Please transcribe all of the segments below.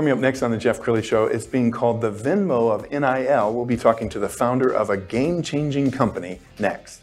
Coming up next on the Jeff Crilley Show, it's being called the Venmo of NIL. We'll be talking to the founder of a game changing company next.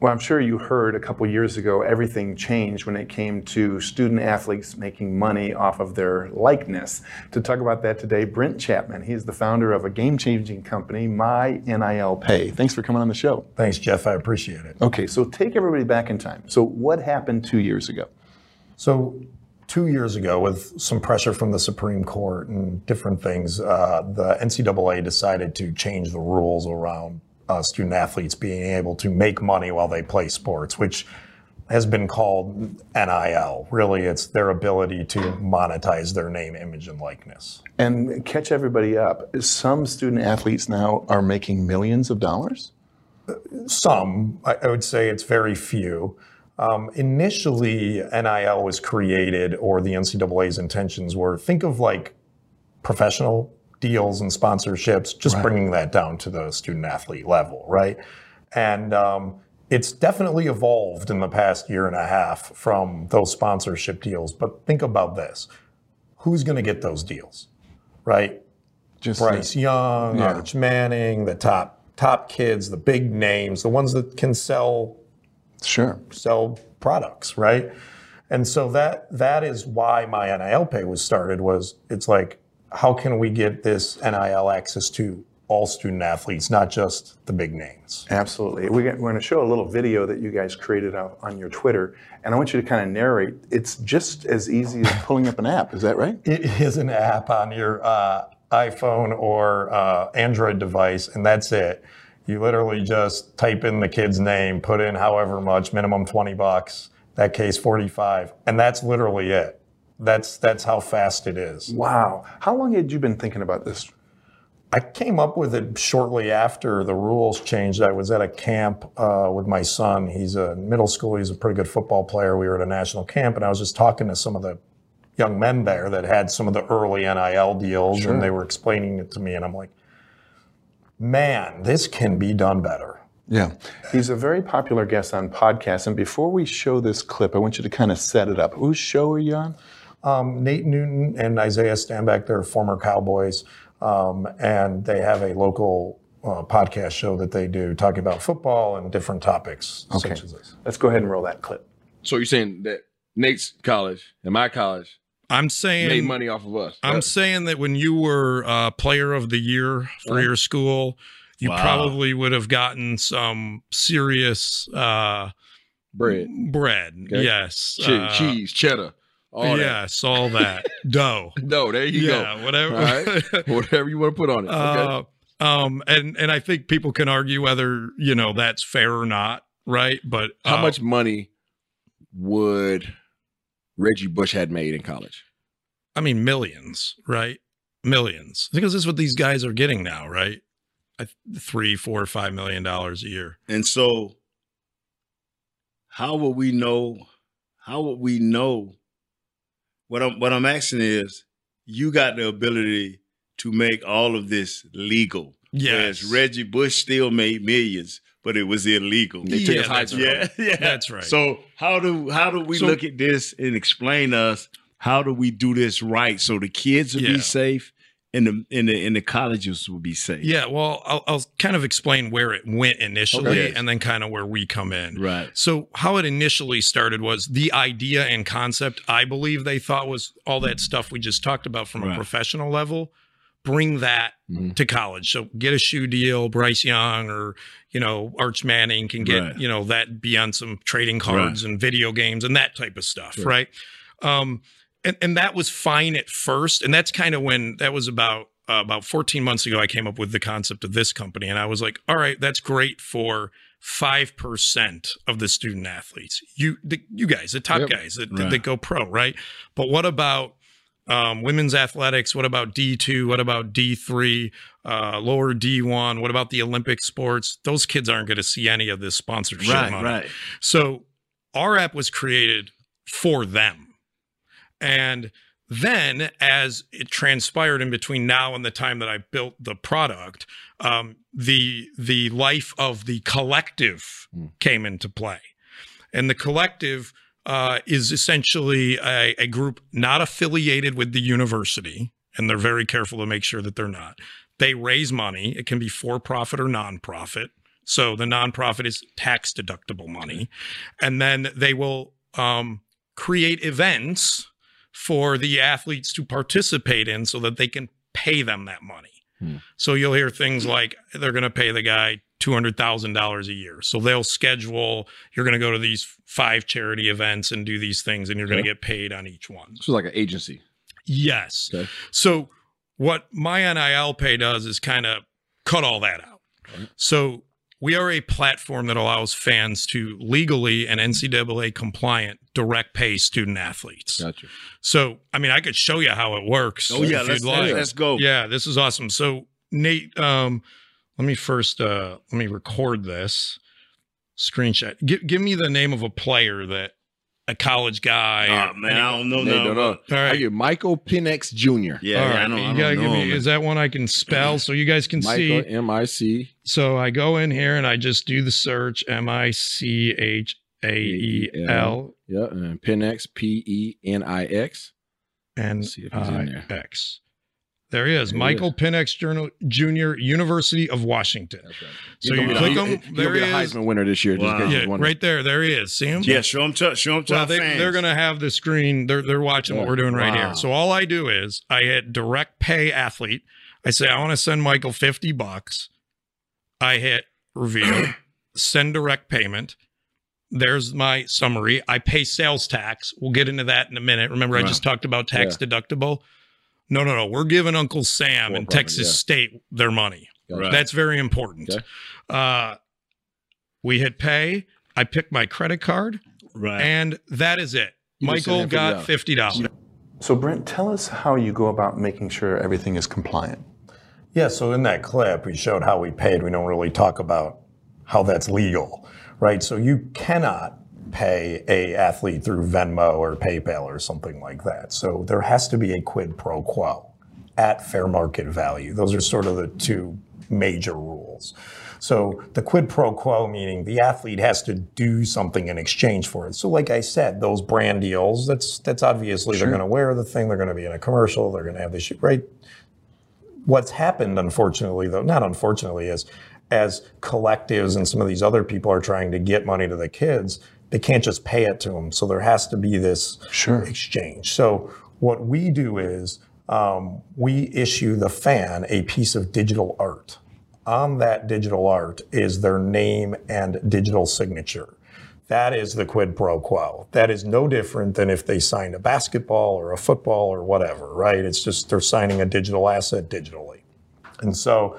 Well, I'm sure you heard a couple years ago everything changed when it came to student athletes making money off of their likeness. To talk about that today, Brent Chapman. He's the founder of a game changing company, My NIL Pay. Thanks for coming on the show. Thanks, Jeff. I appreciate it. Okay, so take everybody back in time. So, what happened two years ago? So, two years ago, with some pressure from the Supreme Court and different things, uh, the NCAA decided to change the rules around uh, student athletes being able to make money while they play sports, which has been called NIL. Really, it's their ability to monetize their name, image, and likeness. And catch everybody up. Some student athletes now are making millions of dollars? Some. I, I would say it's very few. Um, initially, NIL was created, or the NCAA's intentions were think of like professional deals and sponsorships, just right. bringing that down to the student athlete level, right? And um, it's definitely evolved in the past year and a half from those sponsorship deals. But think about this who's going to get those deals, right? Just Bryce the, Young, yeah. Arch Manning, the top top kids, the big names, the ones that can sell sure sell products, right? And so that that is why my NIL pay was started was it's like how can we get this NIL access to all student athletes, not just the big names? Absolutely. We are going to show a little video that you guys created on your Twitter, and I want you to kind of narrate. It's just as easy as pulling up an app. Is that right? It is an app on your uh, iPhone or uh, Android device, and that's it. You literally just type in the kid's name, put in however much, minimum 20 bucks, that case 45, and that's literally it. That's that's how fast it is. Wow. How long had you been thinking about this? I came up with it shortly after the rules changed. I was at a camp uh, with my son. He's a middle school. He's a pretty good football player. We were at a national camp, and I was just talking to some of the young men there that had some of the early NIL deals, sure. and they were explaining it to me, and I'm like, man, this can be done better. Yeah. He's a very popular guest on podcasts. And before we show this clip, I want you to kind of set it up. Whose show are you on? Um, Nate Newton and Isaiah Stanback, they're former Cowboys, um, and they have a local uh, podcast show that they do talking about football and different topics okay. such as this. Let's go ahead and roll that clip. So you're saying that Nate's college and my college I'm saying made money off of us. I'm saying that when you were uh, player of the year for your school, you wow. probably would have gotten some serious uh, bread. Bread, okay. yes, che- uh, cheese, cheddar. All yes, that. all that dough. dough. There you yeah, go. Whatever. All right. whatever you want to put on it. Okay. Uh, um, and and I think people can argue whether you know that's fair or not, right? But how uh, much money would Reggie Bush had made in college? I mean, millions, right? Millions, because this is what these guys are getting now, right? Three, four, five million dollars a year. And so, how will we know? How would we know what I'm what I'm asking is, you got the ability to make all of this legal. Yes. Whereas Reggie Bush still made millions, but it was illegal. They took yeah, that's yeah, right. yeah, that's right. So how do how do we so, look at this and explain us how do we do this right so the kids will yeah. be safe in the in the in the colleges will be safe. Yeah, well, I'll, I'll kind of explain where it went initially, okay. and then kind of where we come in. Right. So how it initially started was the idea and concept. I believe they thought was all that stuff we just talked about from right. a professional level bring that Mhm. to college. So get a shoe deal, Bryce Young or you know Arch Manning can get Right. you know that be on some trading cards and video games and that type of stuff, right? Um, and and that was fine at first, and that's kind of when that was about uh, about 14 months ago. I came up with the concept of this company, and I was like, all right, that's great for five percent of the student athletes. You the, you guys, the top Yep. guys that, Right. that go pro, right? But what about um, women's athletics? What about D2? What about D3? Uh, lower D1? What about the Olympic sports? Those kids aren't going to see any of this sponsorship Right, money. right. So our app was created for them. And then as it transpired in between now and the time that I built the product, um, the the life of the collective Hmm. came into play. And the collective uh, is essentially a, a group not affiliated with the university, and they're very careful to make sure that they're not. They raise money. It can be for profit or nonprofit. So the nonprofit is tax deductible money. And then they will um, create events for the athletes to participate in so that they can pay them that money. Hmm. So you'll hear things like they're going to pay the guy $200,000 a year. So they'll schedule, you're going to go to these five charity events and do these things, and you're going to get paid on each one. So like an agency. Yes. Okay. So what my NIL pay does is kind of cut all that out. Right. So we are a platform that allows fans to legally and NCAA compliant direct pay student athletes. Gotcha. So I mean, I could show you how it works. Oh yeah, let's, like. let's go. Yeah, this is awesome. So Nate, um, let me first uh, let me record this screenshot. Give give me the name of a player that a college guy. Oh man, I don't know Nate, now. don't. All right. I get Michael Penix Jr. Yeah, All yeah, right, I know. I you don't gotta know give me. him. Is that one I can spell so you guys can Michael see? M I C So I go in here and I just do the search M I C H A E L Yeah, and Penix P E N I X. and see if he's in there. I X. There he is, There he Michael Penix Journal- Jr., University of Washington. That's right. So He's you click be- him. he- he'll There be he a is. Heisman winner this year. Wow. case Yeah, right there. There he is. See him? Yeah, show them to show them to Well, they, fans. they're going to have the screen. They're they're watching what we're doing right Wow. here. So all I do is I hit direct pay athlete. I say I want to send Michael fifty bucks. I hit reveal, send direct payment. There's my summary. I pay sales tax. We'll get into that in a minute. Remember, I just talked about tax deductible. No, no, no. We're giving Uncle Sam and Texas yeah. State their money. Gotcha. Right. That's very important. Okay. Uh, we hit pay. I pick my credit card, right. and that is it. You Michael got $50. fifty dollars. So, Brent, tell us how you go about making sure everything is compliant. Yeah, so in that clip, we showed how we paid. We don't really talk about how that's legal, right? So you cannot pay a athlete through Venmo or PayPal or something like that. So there has to be a quid pro quo at fair market value. Those are sort of the two major rules. So the quid pro quo meaning the athlete has to do something in exchange for it. So like I said, those brand deals, that's that's obviously they're going to wear the thing, they're going to be in a commercial, they're going to have the shoot, right? what's happened, unfortunately, though, not unfortunately, is as collectives and some of these other people are trying to get money to the kids, they can't just pay it to them. So there has to be this Sure. exchange. So what we do is um, we issue the fan a piece of digital art. On that digital art is their name and digital signature. That is the quid pro quo. That is no different than if they signed a basketball or a football or whatever, right? It's just they're signing a digital asset digitally. And so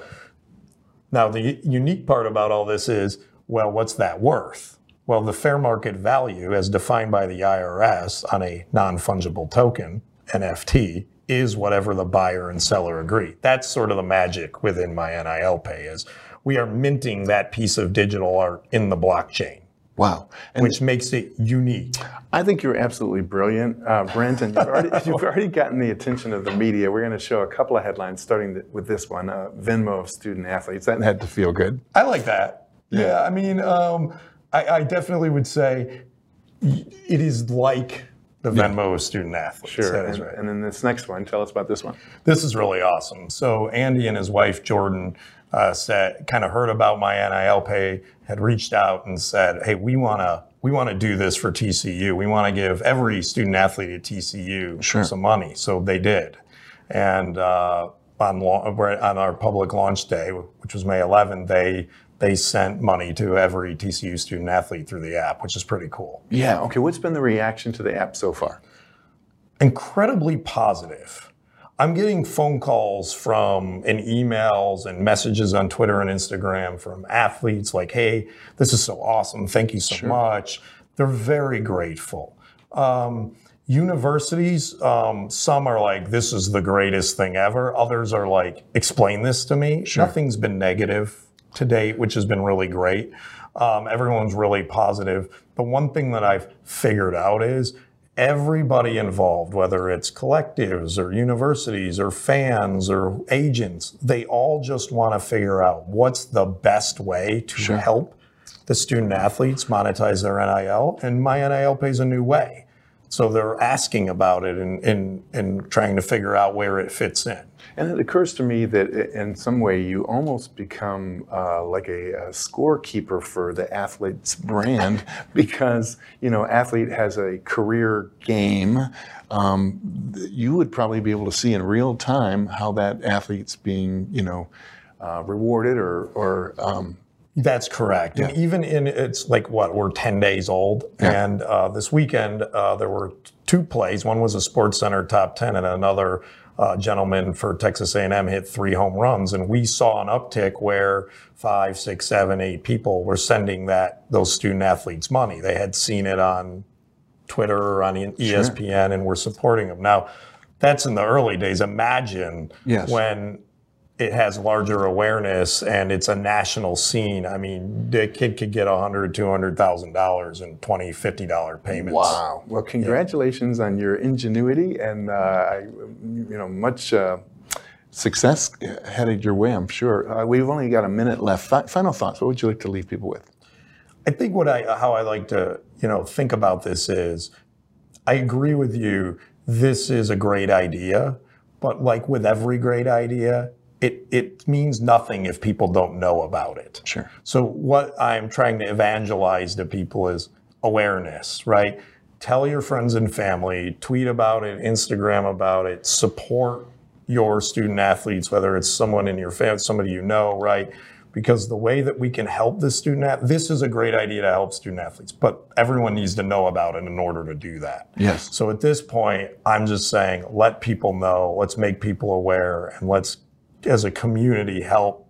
now the unique part about all this is, well, what's that worth? Well, the fair market value, as defined by the IRS on a non fungible token, NFT, is whatever the buyer and seller agree. That's sort of the magic within my NIL pay is we are minting that piece of digital art in the blockchain, Wow. And which makes it unique. I think you're absolutely brilliant, uh, Brent, and you've already, you've already gotten the attention of the media. We're going to show a couple of headlines, starting th- with this one uh, Venmo of student athletes. That had to feel good. I like that. Yeah, I mean, um, I, I definitely would say it is like the Venmo of student athletes. Sure. That is and, right. and then this next one, tell us about this one. This is really awesome. So Andy and his wife Jordan uh, said, kind of heard about my NIL pay, had reached out and said, "Hey, we want to we want to do this for TCU. We want to give every student athlete at TCU Sure. some money." So they did, and uh, on on our public launch day, which was May 11th, they they sent money to every TCU student athlete through the app, which is pretty cool. Yeah. Okay. What's been the reaction to the app so far? incredibly positive. I'm getting phone calls from and emails and messages on Twitter and Instagram from athletes like, hey, this is so awesome. Thank you so much. They're very grateful. Um, universities, um, some are like, this is the greatest thing ever. Others are like, explain this to me. Nothing's been negative to date, which has been really great. Um, everyone's really positive. The one thing that I've figured out is everybody involved, whether it's collectives or universities or fans or agents, they all just want to figure out what's the best way to help the student athletes monetize their NIL. And my NIL pays a new way. So they're asking about it and, and, and trying to figure out where it fits in. And it occurs to me that in some way you almost become uh, like a, a scorekeeper for the athlete's brand because you know athlete has a career game. Um, you would probably be able to see in real time how that athlete's being you know uh, rewarded or or um, That's correct. And even in it's like what we're ten days old, and uh, this weekend uh, there were two plays. One was a Sports Center top ten, and another uh, gentleman for Texas A&M hit three home runs. And we saw an uptick where five, six, seven, eight people were sending that those student athletes money. They had seen it on Twitter or on ESPN, and were supporting them. Now, that's in the early days. Imagine Yes. when it has larger awareness and it's a national scene. I mean, the kid could get a hundred, two hundred thousand dollars in 20 50 dollar payments. Wow. Well, congratulations on your ingenuity and uh, I, you know much uh, success headed your way. I'm sure. Uh, we've only got a minute left. Fi- final thoughts. What would you like to leave people with? I think what I how I like to you know think about this is, I agree with you. This is a great idea, but like with every great idea, it it means nothing if people don't know about it. Sure. So what I'm trying to evangelize to people is awareness, right? Tell your friends and family, tweet about it, Instagram about it, support your student athletes, whether it's someone in your family, somebody you know, right? Because the way that we can help the student, ath- this is a great idea to help student athletes, but everyone needs to know about it in order to do that. Yes. So at this point, I'm just saying, let people know, let's make people aware, and let's, as a community, help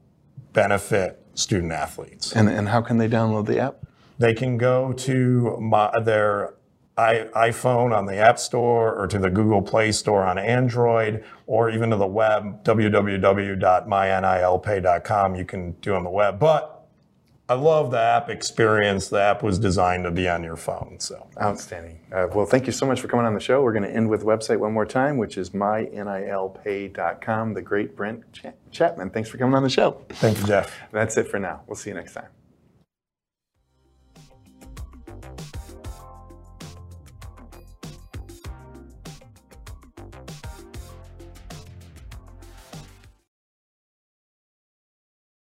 benefit student athletes. And and how can they download the app? They can go to my, their I, iPhone on the App Store or to the Google Play Store on Android or even to the web, www.mynilpay.com. You can do on the web. But I love the app experience. The app was designed to be on your phone. So Outstanding. Uh, well, thank you so much for coming on the show. We're going to end with the website one more time, which is mynilpay.com. The great Brent Cha- Chapman. Thanks for coming on the show. thank you, Jeff. That's it for now. We'll see you next time.